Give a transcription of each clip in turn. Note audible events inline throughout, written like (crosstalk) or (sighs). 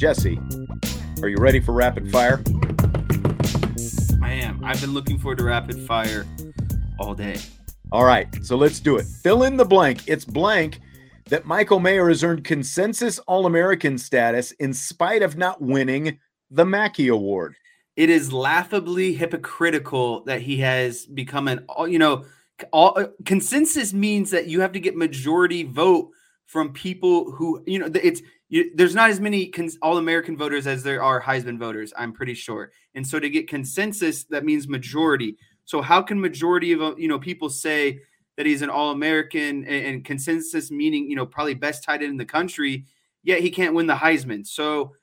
Jesse, are you ready for rapid fire? I am. I've been looking forward to rapid fire all day. All right, so let's do it. Fill in the blank. It's blank that Michael Mayer has earned consensus All American status in spite of not winning the Mackey Award. It is laughably hypocritical that he has become an all, you know, all uh, consensus means that you have to get majority vote from people who, you know, it's you, there's not as many cons- all American voters as there are Heisman voters, I'm pretty sure. And so to get consensus, that means majority. So how can majority of you know people say that he's an All American and, and, consensus meaning you know probably best tight end in the country, yet he can't win the Heisman? So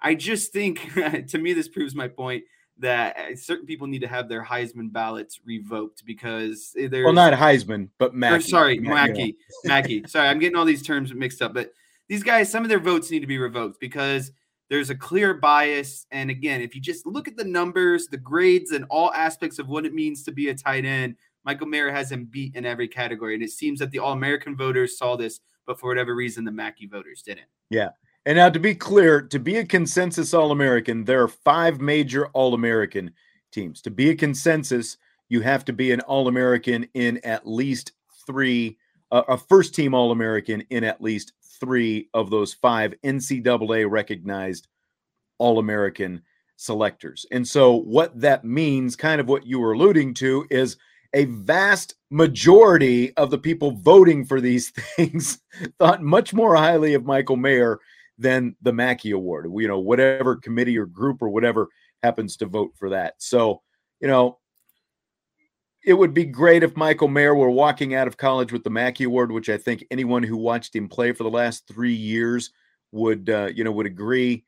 I just think (laughs) to me this proves my point that uh, certain people need to have their Heisman ballots revoked because there's well not Heisman but Mackey. sorry, Mackey, Mackey. (laughs) Sorry, I'm getting all these terms mixed up, but these guys, some of their votes need to be revoked because there's a clear bias. And again, if you just look at the numbers, the grades, and all aspects of what it means to be a tight end, Michael Mayer has him beat in every category. And it seems that the All American voters saw this, but for whatever reason, the Mackey voters didn't. Yeah. And now to be clear, to be a consensus All American, there are five major All American teams. To be a consensus, you have to be an All American in at least three, uh, a first team All American in at least three of those five NCAA recognized All American selectors. And so, what that means, kind of what you were alluding to, is a vast majority of the people voting for these (laughs) things thought much more highly of Michael Mayer than the Mackey Award. You know, whatever committee or group or whatever happens to vote for that. So, you know, it would be great if Michael Mayer were walking out of college with the Mackey Award, which I think anyone who watched him play for the last three years would, uh, you know, would agree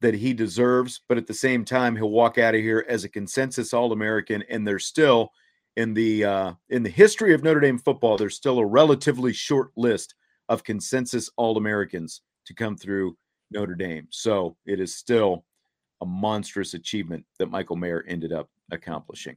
that he deserves. But at the same time, he'll walk out of here as a consensus All-American, and there's still in the uh, in the history of Notre Dame football, there's still a relatively short list of consensus All-Americans to come through Notre Dame. So it is still a monstrous achievement that Michael Mayer ended up accomplishing.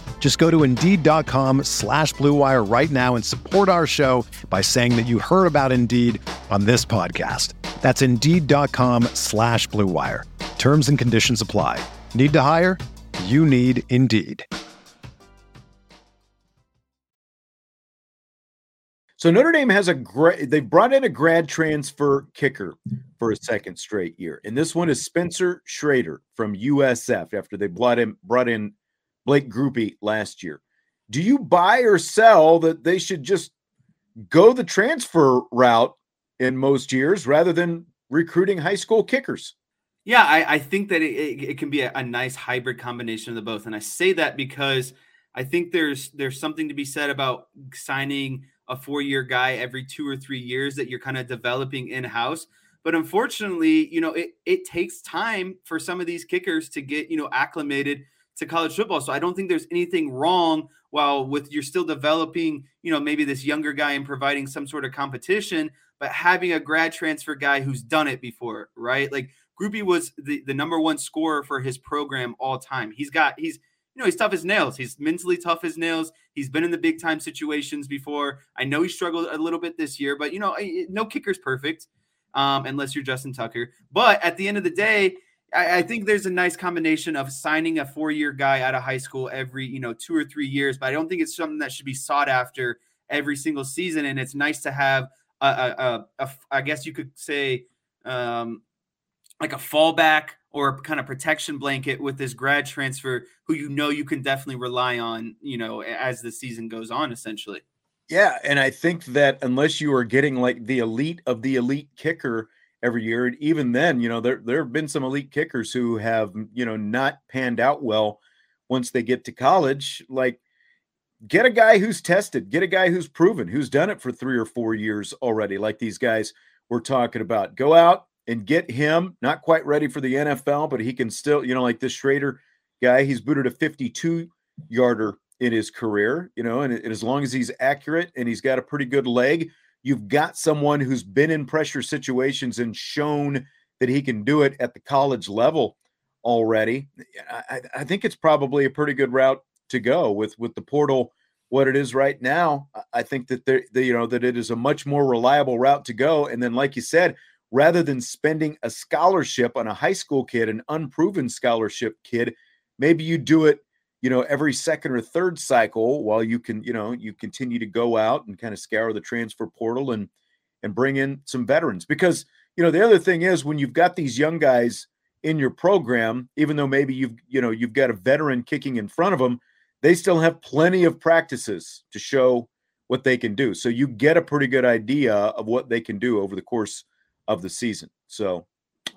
Just go to Indeed.com slash BlueWire right now and support our show by saying that you heard about Indeed on this podcast. That's Indeed.com slash BlueWire. Terms and conditions apply. Need to hire? You need Indeed. So Notre Dame has a great. They brought in a grad transfer kicker for a second straight year, and this one is Spencer Schrader from USF. After they brought in brought in Blake Grupe last year, do you buy or sell that they should just go the transfer route in most years rather than recruiting high school kickers? Yeah, I, I think that it, it, it can be a, a nice hybrid combination of the both, and I say that because I think there's there's something to be said about signing a four year guy every two or three years that you're kind of developing in house. But unfortunately, you know, it, it takes time for some of these kickers to get, you know, acclimated to college football. So I don't think there's anything wrong while with you're still developing, you know, maybe this younger guy and providing some sort of competition, but having a grad transfer guy who's done it before, right? Like Grupe was the, the number one scorer for his program all time. He's got he's you know, he's tough as nails. He's mentally tough as nails. He's been in the big time situations before. I know he struggled a little bit this year, but you know, no kicker's perfect um, unless you're Justin Tucker. But at the end of the day, I, I think there's a nice combination of signing a four year guy out of high school every, you know, two or three years. But I don't think it's something that should be sought after every single season. And it's nice to have a, a, a, a I guess you could say, um, like a fallback or kind of protection blanket with this grad transfer who you know you can definitely rely on, you know, as the season goes on, essentially. Yeah. And I think that unless you are getting like the elite of the elite kicker every year, and even then, you know, there, there have been some elite kickers who have, you know, not panned out well once they get to college. Like, get a guy who's tested, get a guy who's proven, who's done it for three or four years already, like these guys we're talking about. Go out, and get him not quite ready for the NFL, but he can still, you know, like this Schrader guy, he's booted a 52 yarder in his career, you know, and, and, as long as he's accurate and he's got a pretty good leg, you've got someone who's been in pressure situations and shown that he can do it at the college level already. I, I think it's probably a pretty good route to go with with the portal what it is right now. I think that there, you know, that it is a much more reliable route to go. And then, like you said, rather than spending a scholarship on a high school kid, an unproven scholarship kid, maybe you do it, you know, every second or third cycle while you can, you know, you continue to go out and kind of scour the transfer portal and and bring in some veterans. Because you know the other thing is when you've got these young guys in your program even though maybe you've you know you've got a veteran kicking in front of them they still have plenty of practices to show what they can do. So you get a pretty good idea of what they can do over the course of the season. So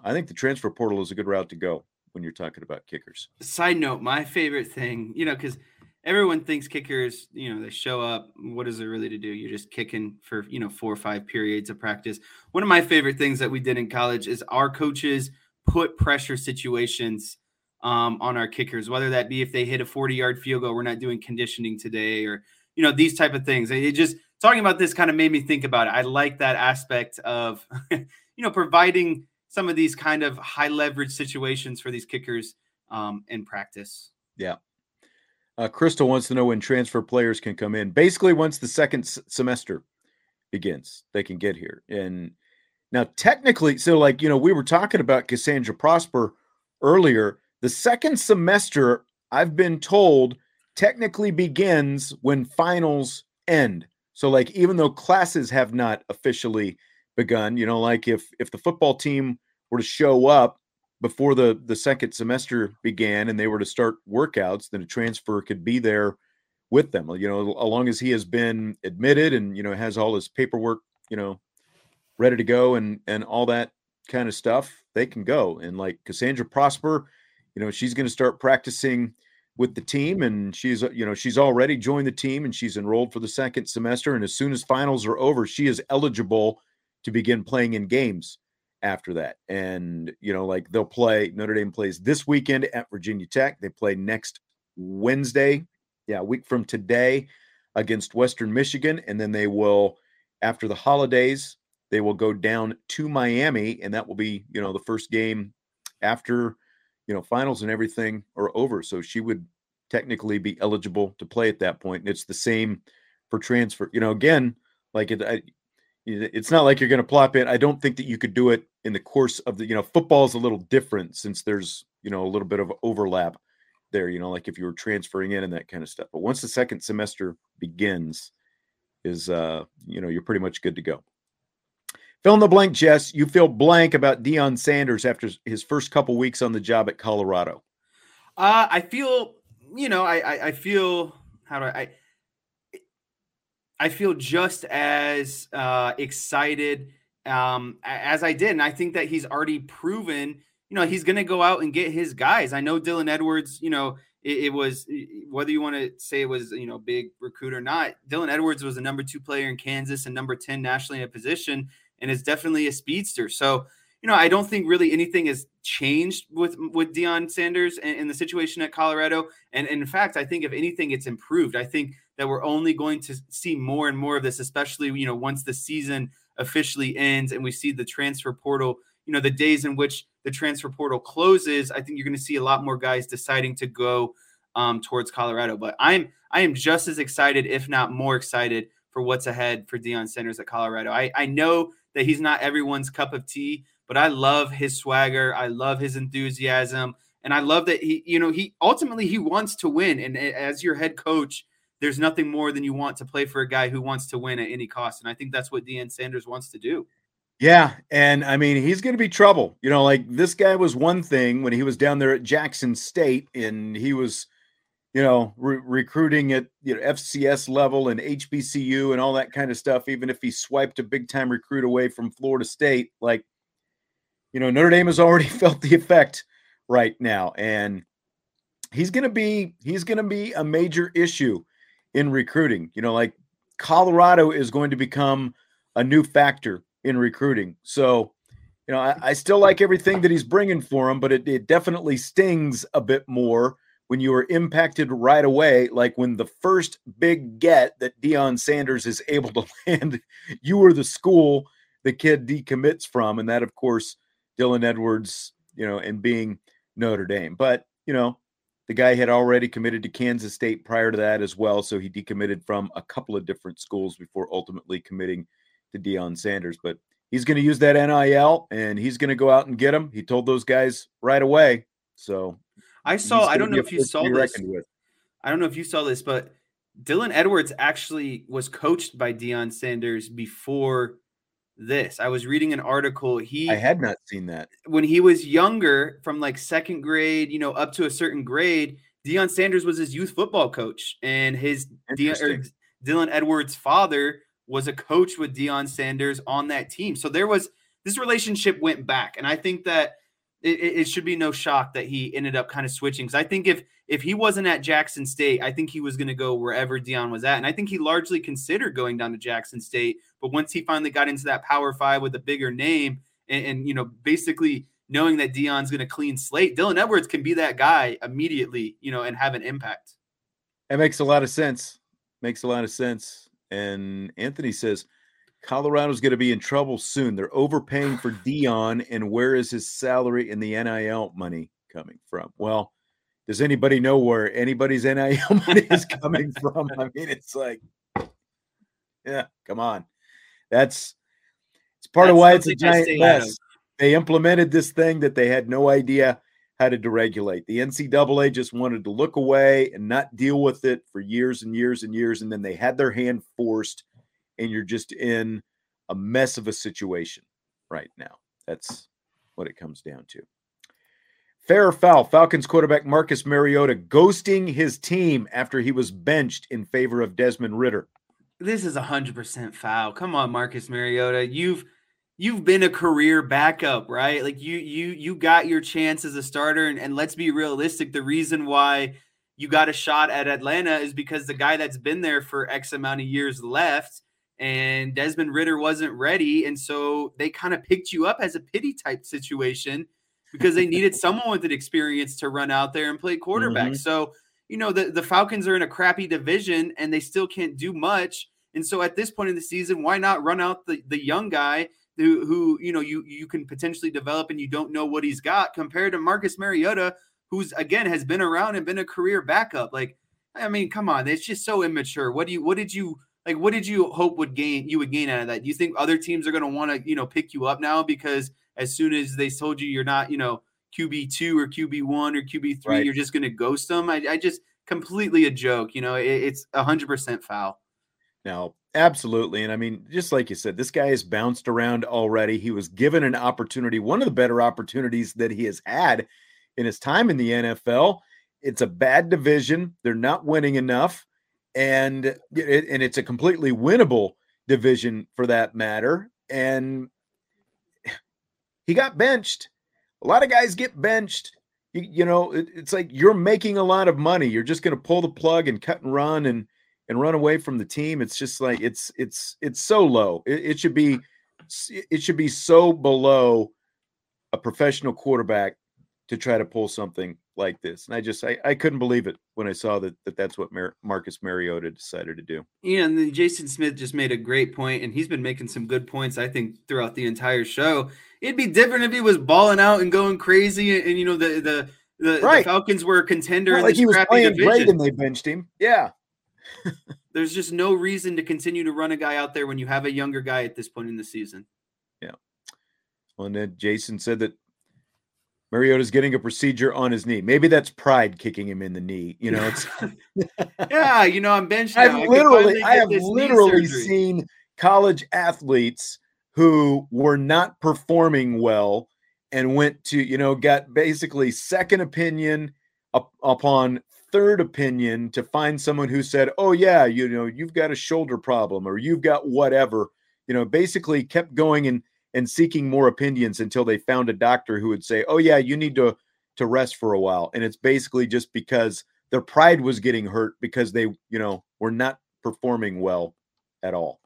I think the transfer portal is a good route to go when you're talking about kickers. Side note, my favorite thing, you know, because everyone thinks kickers, you know, they show up. What is it really to do? You're just kicking for, you know, four or five periods of practice. One of my favorite things that we did in college is our coaches put pressure situations um, on our kickers, whether that be if they hit a 40 yard field goal, we're not doing conditioning today, or, you know, these type of things. It just, talking about this kind of made me think about it. I like that aspect of, (laughs) you know, providing some of these kind of high leverage situations for these kickers um, in practice. Yeah. Uh, Crystal wants to know when transfer players can come in. Basically, once the second s- semester begins, they can get here. And now, technically, so like, you know, we were talking about Cassandre Prosper earlier. The second semester, I've been told, technically begins when finals end. So like even though classes have not officially begun, you know, like if if the football team were to show up before the the second semester began and they were to start workouts, then a transfer could be there with them. You know, as long as he has been admitted and you know has all his paperwork, you know, ready to go and and all that kind of stuff, they can go. And like Cassandre Prosper, you know, she's going to start practicing with the team and she's you know she's already joined the team and she's enrolled for the second semester and as soon as finals are over she is eligible to begin playing in games after that and you know like they'll play Notre Dame plays this weekend at Virginia Tech they play next Wednesday yeah a week from today against Western Michigan and then they will after the holidays they will go down to Miami and that will be you know the first game after you know, finals and everything are over. So she would technically be eligible to play at that point. And it's the same for transfer. You know, again, like it, I, it's not like you're going to plop in. I don't think that you could do it in the course of the, you know, football is a little different since there's, you know, a little bit of overlap there, you know, like if you were transferring in and that kind of stuff. But once the second semester begins, is uh, you know, you're pretty much good to go. Fill in the blank, Jess. You feel blank about Deion Sanders after his first couple weeks on the job at Colorado. Uh, I feel, you know, I, I, I feel how do I, I I feel just as uh, excited um, as I did, and I think that he's already proven. You know, he's going to go out and get his guys. I know Dylan Edwards. You know, it, it was whether you want to say it was you know big recruit or not. Dylan Edwards was the number two player in Kansas and number ten nationally in a position, and is definitely a speedster. So you know, I don't think really anything has changed with with Deion Sanders and, and the situation at Colorado. And, and in fact, I think if anything, it's improved. I think that we're only going to see more and more of this, especially you know once the season officially ends and we see the transfer portal. You know, the days in which the transfer portal closes, I think you're going to see a lot more guys deciding to go um, towards Colorado. But I'm I am just as excited, if not more excited, for what's ahead for Deion Sanders at Colorado. I, I know that he's not everyone's cup of tea, but I love his swagger. I love his enthusiasm. And I love that he, you know, he ultimately he wants to win. And as your head coach, there's nothing more than you want to play for a guy who wants to win at any cost. And I think that's what Deion Sanders wants to do. Yeah, and I mean he's going to be trouble. You know, like this guy was one thing when he was down there at Jackson State, and he was, you know, re- recruiting at you know FCS level and HBCU and all that kind of stuff. Even if he swiped a big time recruit away from Florida State, like, you know, Notre Dame has already (laughs) felt the effect right now, and he's going to be he's going to be a major issue in recruiting. You know, like Colorado is going to become a new factor in recruiting. So, you know, I, I still like everything that he's bringing for him, but it, it definitely stings a bit more when you are impacted right away. Like when the first big get that Deion Sanders is able to (laughs) land, you are the school the kid decommits from. And that, of course, Dylan Edwards, you know, and being Notre Dame. But, you know, the guy had already committed to Kansas State prior to that as well. So he decommitted from a couple of different schools before ultimately committing to Deion Sanders. But he's going to use that NIL and he's going to go out and get him. He told those guys right away. So I saw, I don't know if you saw this. I don't know if you saw this, but Dylan Edwards actually was coached by Deion Sanders before this. I was reading an article. He I had not seen that. When he was younger, from like second grade, you know, up to a certain grade, Deion Sanders was his youth football coach, and his Deion, Dylan Edwards' father was a coach with Deion Sanders on that team. So there was this relationship went back, and I think that it, it should be no shock that he ended up kind of switching. Because I think if if he wasn't at Jackson State, I think he was going to go wherever Deion was at, and I think he largely considered going down to Jackson State. But once he finally got into that Power Five with a bigger name, and, and you know, basically knowing that Deion's going to clean slate, Dylan Edwards can be that guy immediately, you know, and have an impact. It makes a lot of sense. Makes a lot of sense. And Anthony says Colorado's going to be in trouble soon. They're overpaying for (sighs) Deion, and where is his salary and the NIL money coming from? Well, does anybody know where anybody's (laughs) NIL money is coming from? I mean, it's like, yeah, come on. That's it's part That's of why it's a giant mess. They implemented this thing that they had no idea how to deregulate. The NCAA just wanted to look away and not deal with it for years and years and years, and then they had their hand forced and you're just in a mess of a situation right now. That's what it comes down to. Fair or foul, Falcons quarterback Marcus Mariota ghosting his team after he was benched in favor of Desmond Ridder. This is 100% foul. Come on, Marcus Mariota. You've you've been a career backup, right? Like you you you got your chance as a starter and, and let's be realistic, the reason why you got a shot at Atlanta is because the guy that's been there for X amount of years left and Desmond Ridder wasn't ready. And so they kind of picked you up as a pity type situation because they needed (laughs) someone with an experience to run out there and play quarterback. Mm-hmm. So, you know, the, the Falcons are in a crappy division and they still can't do much. And so at this point in the season, why not run out the, the young guy who, who, you know, you, you can potentially develop and you don't know what he's got compared to Marcus Mariota, who's again has been around and been a career backup. Like, I mean, come on, it's just so immature. What do you, what did you, like what did you hope would gain you would gain out of that? Do you think other teams are going to want to you know pick you up now because as soon as they told you you're not you know QB two or QB one or QB three, right. you're just going to ghost them? I, I, just completely a joke. You know, it, it's hundred percent foul. Now absolutely. And I mean, just like you said, this guy has bounced around already. He was given an opportunity, one of the better opportunities that he has had in his time in the NFL. It's a bad division. They're not winning enough. And it, and it's a completely winnable division for that matter. And he got benched. A lot of guys get benched. You, you know, it, it's like you're making a lot of money. You're just going to pull the plug and cut and run and and run away from the team. It's just like it's it's it's so low. It, it should be it should be so below a professional quarterback to try to pull something like this. And I just I, I couldn't believe it when I saw that, that that's what Mar- Marcus Mariota decided to do. Yeah, and then Jason Smith just made a great point, and he's been making some good points I think throughout the entire show. It'd be different if he was balling out and going crazy, and, and you know the the the, right. the, Falcons were a contender Not in like he was playing division. great and they benched him. Yeah. (laughs) There's just no reason to continue to run a guy out there when you have a younger guy at this point in the season. Yeah. Well, and then Jason said that Mariota's getting a procedure on his knee. Maybe that's pride kicking him in the knee. You know, it's (laughs) (laughs) yeah. You know, I'm benched. I've literally, I have literally seen college athletes who were not performing well and went to, you know, got basically second opinion up, upon third opinion to find someone who said, "Oh yeah, you know, you've got a shoulder problem or you've got whatever." You know, basically kept going and and seeking more opinions until they found a doctor who would say, "Oh yeah, you need to to rest for a while." And it's basically just because their pride was getting hurt because they, you know, were not performing well at all.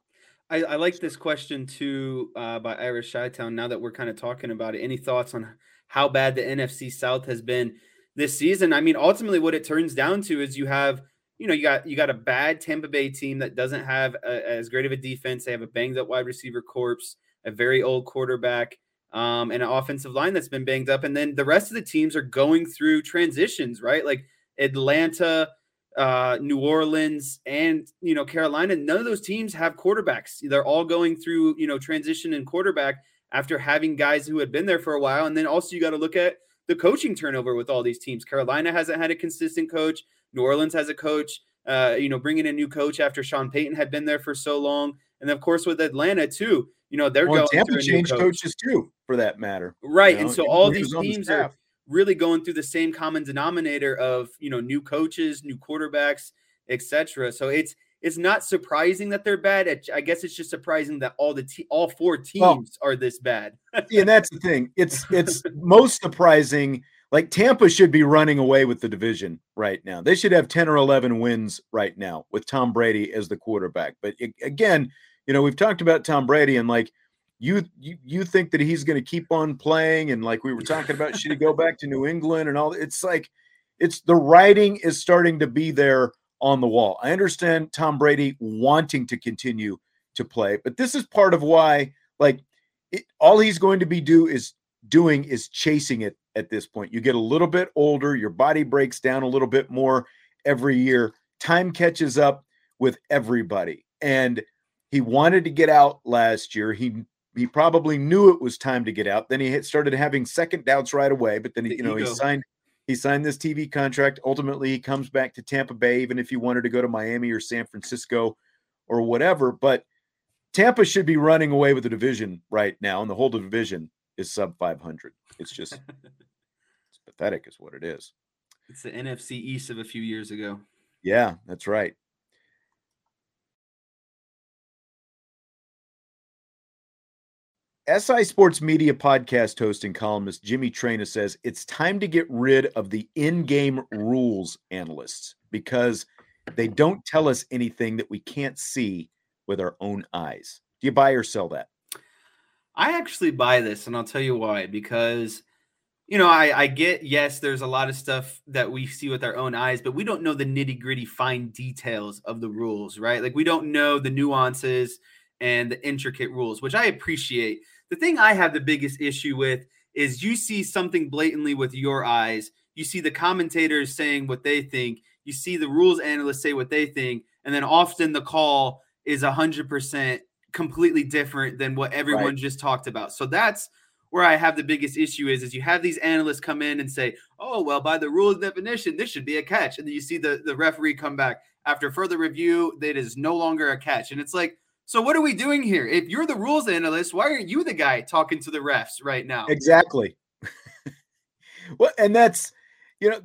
I, I like this question too uh, by Irish Shytown. Now that we're kind of talking about it, any thoughts on how bad the NFC South has been? this season. I mean, ultimately, what it turns down to is you have, you know, you got you got a bad Tampa Bay team that doesn't have a, as great of a defense. They have a banged up wide receiver corpse, a very old quarterback, um, and an offensive line that's been banged up. And then the rest of the teams are going through transitions, right? Like Atlanta, uh, New Orleans, and you know Carolina. None of those teams have quarterbacks. They're all going through you know transition in quarterback after having guys who had been there for a while. And then also you got to look at the coaching turnover with all these teams. Carolina hasn't had a consistent coach. New Orleans has a coach. Uh, you know, bringing a new coach after Sean Payton had been there for so long, and of course with Atlanta too. You know, they're well, going. Tampa changed coach. coaches too, for that matter. Right, you know? and so all these teams the are really going through the same common denominator of you know new coaches, new quarterbacks, etc. So it's it's not surprising that they're bad. I guess it's just surprising that all the te- all four teams well, are this bad. yeah, and that's the thing. It's it's most surprising. Like Tampa should be running away with the division right now. They should have 10 or 11 wins right now with Tom Brady as the quarterback. But it, again, you know, we've talked about Tom Brady and like you you, you think that he's going to keep on playing and like we were talking about should he go back to New England and all it's like it's the writing is starting to be there on the wall. I understand Tom Brady wanting to continue to play, but this is part of why, like, it, all he's going to be do is doing is chasing it at this point. You get a little bit older, your body breaks down a little bit more every year. Time catches up with everybody, and he wanted to get out last year. He he probably knew it was time to get out. Then he started having second doubts right away. But then he, you know, he signed he signed this TV contract. Ultimately, he comes back to Tampa Bay, even if he wanted to go to Miami or San Francisco or whatever. But Tampa should be running away with the division right now, and the whole division is sub 500. It's just (laughs) it's pathetic, is what it is. It's the NFC East of a few years ago. Yeah, that's right. SI Sports Media podcast host and columnist Jimmy Traina says it's time to get rid of the in game rules analysts because they don't tell us anything that we can't see with our own eyes. Do you buy or sell that? I actually buy this, and I'll tell you why. Because, you know, I, I get, yes, there's a lot of stuff that we see with our own eyes, but we don't know the nitty gritty fine details of the rules, right? Like, we don't know the nuances and the intricate rules, which I appreciate the thing I have the biggest issue with is you see something blatantly with your eyes. You see the commentators saying what they think. You see the rules analysts say what they think. And then often the call is 100% completely different than what everyone right. just talked about. So that's where I have the biggest issue is is you have these analysts come in and say, "Oh, well, by the rules definition, this should be a catch," and then you see the the referee come back after further review that is no longer a catch, and it's like, so what are we doing here? If you're the rules analyst, why aren't you the guy talking to the refs right now? Exactly. (laughs) well, and that's you know,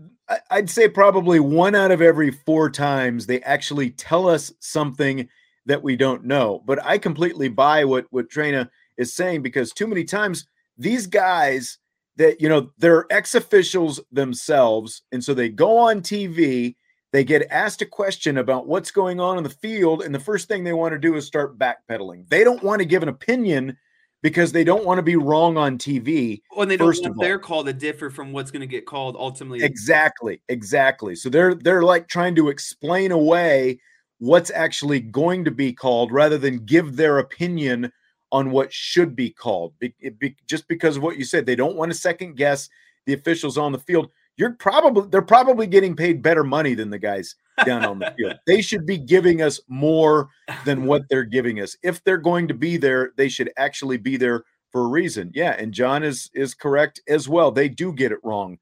I'd say probably one out of every four times they actually tell us something that we don't know. But I completely buy what what Traina is saying because too many times these guys that you know they're ex officials themselves, and so they go on TV. They get asked a question about what's going on in the field, and the first thing they want to do is start backpedaling. They don't want to give an opinion because they don't want to be wrong on TV. When they don't want their call to differ from what's going to get called ultimately. Exactly, exactly. So they're they're like trying to explain away what's actually going to be called rather than give their opinion on what should be called. Be, be, just because of what you said, they don't want to second guess the officials on the field. You're probably they're probably getting paid better money than the guys down on the field. They (laughs) should be giving us more than what they're giving us. If they're going to be there, they should actually be there for a reason. Yeah, and John is is correct as well. They do get it wrong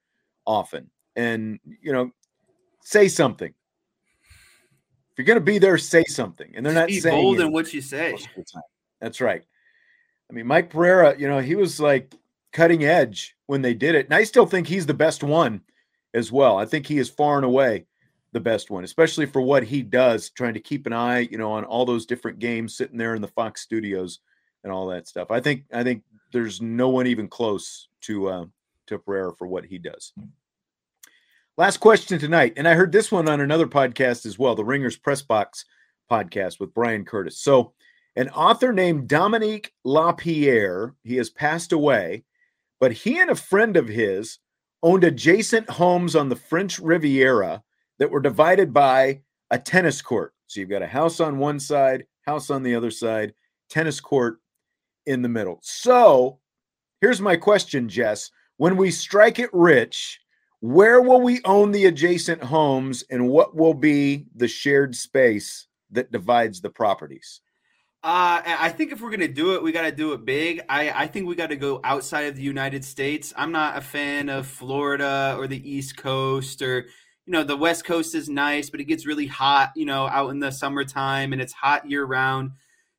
often. And you know, say something. If you're going to be there, say something. And they're not be saying bold in what you say. That's right. I mean, Mike Pereira, you know, he was like cutting edge when they did it. And I still think he's the best one as well. I think he is far and away the best one, especially for what he does, trying to keep an eye, you know, on all those different games sitting there in the Fox studios and all that stuff. I think I think there's no one even close to uh, to Pereira for what he does. Last question tonight, and I heard this one on another podcast as well, the Ringers Press Box podcast with Bryan Curtis. So, an author named Dominique Lapierre, he has passed away, but he and a friend of his owned adjacent homes on the French Riviera that were divided by a tennis court. So you've got a house on one side, house on the other side, tennis court in the middle. So here's my question, Jess. When we strike it rich, where will we own the adjacent homes and what will be the shared space that divides the properties? Uh, I think if we're gonna do it, we got to do it big. I, I think we got to go outside of the United States. I'm not a fan of Florida or the East Coast or you know the west coast is nice but it gets really hot you know out in the summertime and it's hot year round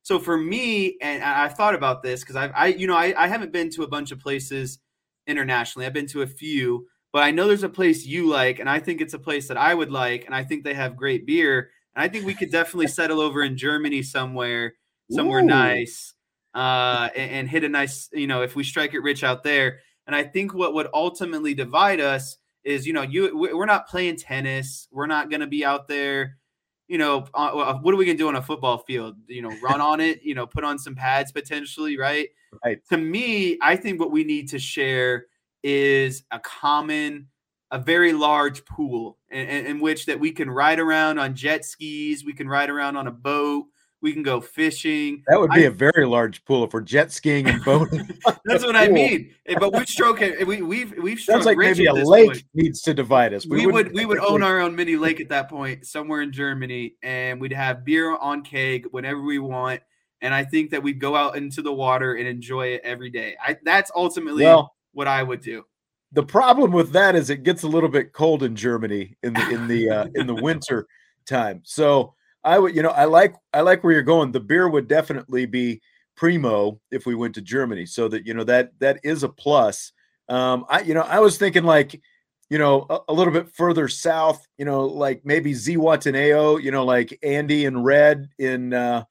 so for me and i've thought about this because I've, i you know I, I haven't been to a bunch of places internationally i've been to a few but i know there's a place you like and i think it's a place that i would like and i think they have great beer and i think we could definitely settle over in germany somewhere somewhere Ooh. nice uh, and, and hit a nice you know if we strike it rich out there and i think what would ultimately divide us is you know you we're not playing tennis. We're not going to be out there. You know, uh, what are we going to do on a football field? You know, run on it. You know, put on some pads potentially, right? Right. To me, I think what we need to share is a common, a very large pool in, in, in which that we can ride around on jet skis. We can ride around on a boat. We can go fishing. That would be I, a very large pool if we're jet skiing and boating. (laughs) That's what I mean. Eh, but we stroke it. We, we've we've sounds like maybe a lake point. needs to divide us. We, we would we would own our own mini lake at that point somewhere in Germany, and we'd have beer on keg whenever we want. And I think that we'd go out into the water and enjoy it every day. I, that's ultimately well, what I would do. The problem with that is it gets a little bit cold in Germany in the in the uh, in the (laughs) winter time. So I would, you know, I like I like where you're going. The beer would definitely be primo if we went to Germany, so that you know that that is a plus. Um, I, you know, I was thinking like, you know, a, a little bit further south, you know, like maybe Zihuatanejo, you know, like Andy and Red in uh,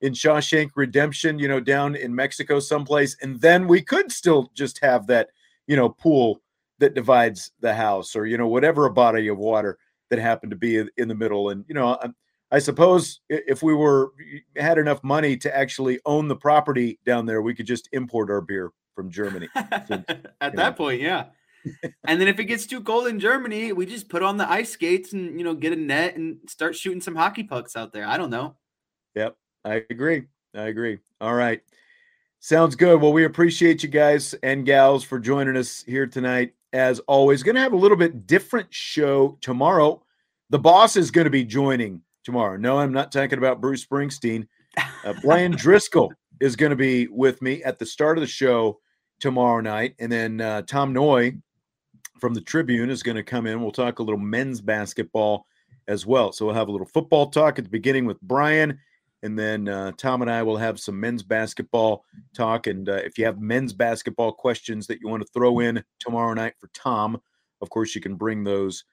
in Shawshank Redemption, you know, down in Mexico someplace, and then we could still just have that, you know, pool that divides the house, or you know, whatever a body of water that happened to be in, in the middle, and you know. I'm, I suppose if we were had enough money to actually own the property down there, we could just import our beer from Germany. Since, (laughs) At that know. point, yeah. (laughs) and then if it gets too cold in Germany, we just put on the ice skates and you know get a net and start shooting some hockey pucks out there. I don't know. Yep, I agree. I agree. All right. Sounds good. Well, we appreciate you guys and gals for joining us here tonight. As always, going to have a little bit different show tomorrow. The boss is going to be joining tomorrow. No, I'm not talking about Bruce Springsteen. Uh, Brian Driscoll is going to be with me at the start of the show tomorrow night. And then uh, Tom Noie from the Tribune is going to come in. We'll talk a little men's basketball as well. So we'll have a little football talk at the beginning with Brian. And then uh, Tom and I will have some men's basketball talk. And uh, if you have men's basketball questions that you want to throw in tomorrow night for Tom, of course, you can bring those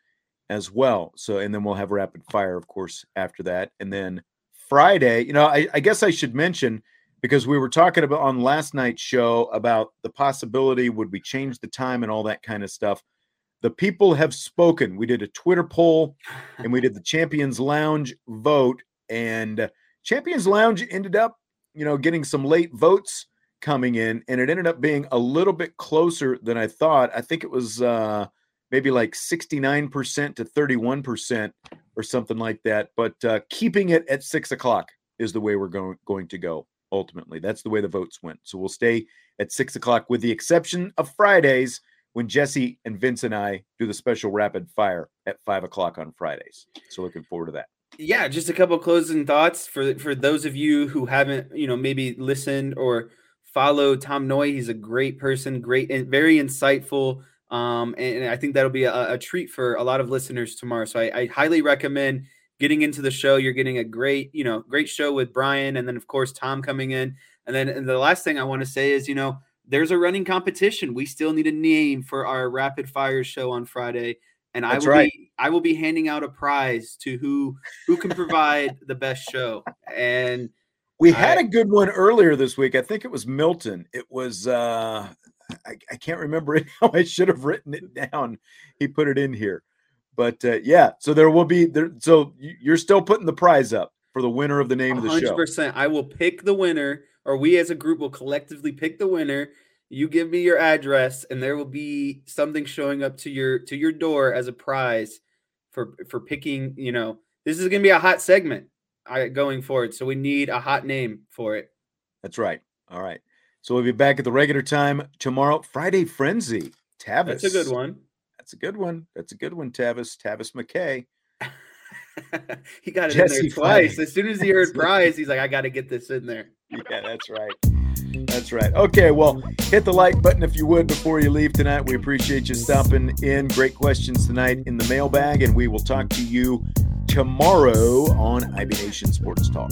as well. So, and then we'll have rapid fire, of course, after that. And then Friday, you know, I, I guess I should mention because we were talking about on last night's show about the possibility would we change the time and all that kind of stuff. The people have spoken. We did a Twitter poll and we did the (laughs) Champions Lounge vote, and Champions Lounge ended up, you know, getting some late votes coming in, and it ended up being a little bit closer than I thought. I think it was uh maybe like 69% to 31% or something like that. But uh, keeping it at six o'clock is the way we're going, going to go ultimately. That's the way the votes went. So we'll stay at six o'clock with the exception of Fridays when Jesse and Vince and I do the special rapid fire at five o'clock on Fridays. So looking forward to that. Yeah, just a couple closing thoughts for for those of you who haven't, you know, maybe listened or followed Tom Noie. He's a great person, great and very insightful um, and, and, I think that'll be a, a, treat for a lot of listeners tomorrow. So I, I, highly recommend getting into the show. You're getting a great, you know, great show with Brian, and then of course Tom coming in. And then and the last thing I want to say is, you know, there's a running competition. We still need a name for our rapid fire show on Friday, and That's I will right. be I will be handing out a prize to who who can provide the best show. And we had a good one earlier this week. I think it was Milton. It was uh I, I can't remember it now. (laughs) I should have written it down. He put it in here, but uh, yeah. So there will be there. So you're still putting the prize up for the winner of the name 100%. of the show. percent. I will pick the winner, or we as a group will collectively pick the winner. You give me your address, and there will be something showing up to your to your door as a prize for for picking. You know, this is going to be a hot segment going forward, so we need a hot name for it. That's right. All right. So we'll be back at the regular time tomorrow. Friday Frenzy. Tavis. That's a good one. That's a good one. That's a good one, Tavis. Tavis McKay. (laughs) he got it Jesse in there twice. As soon as he heard (laughs) prize, he's like, I got to get this in there. (laughs) Yeah, that's right. That's right. Okay, well, hit the like button if you would before you leave tonight. We appreciate you stopping in. Great questions tonight in the mailbag, and we will talk to you tomorrow on IB Nation Sports Talk.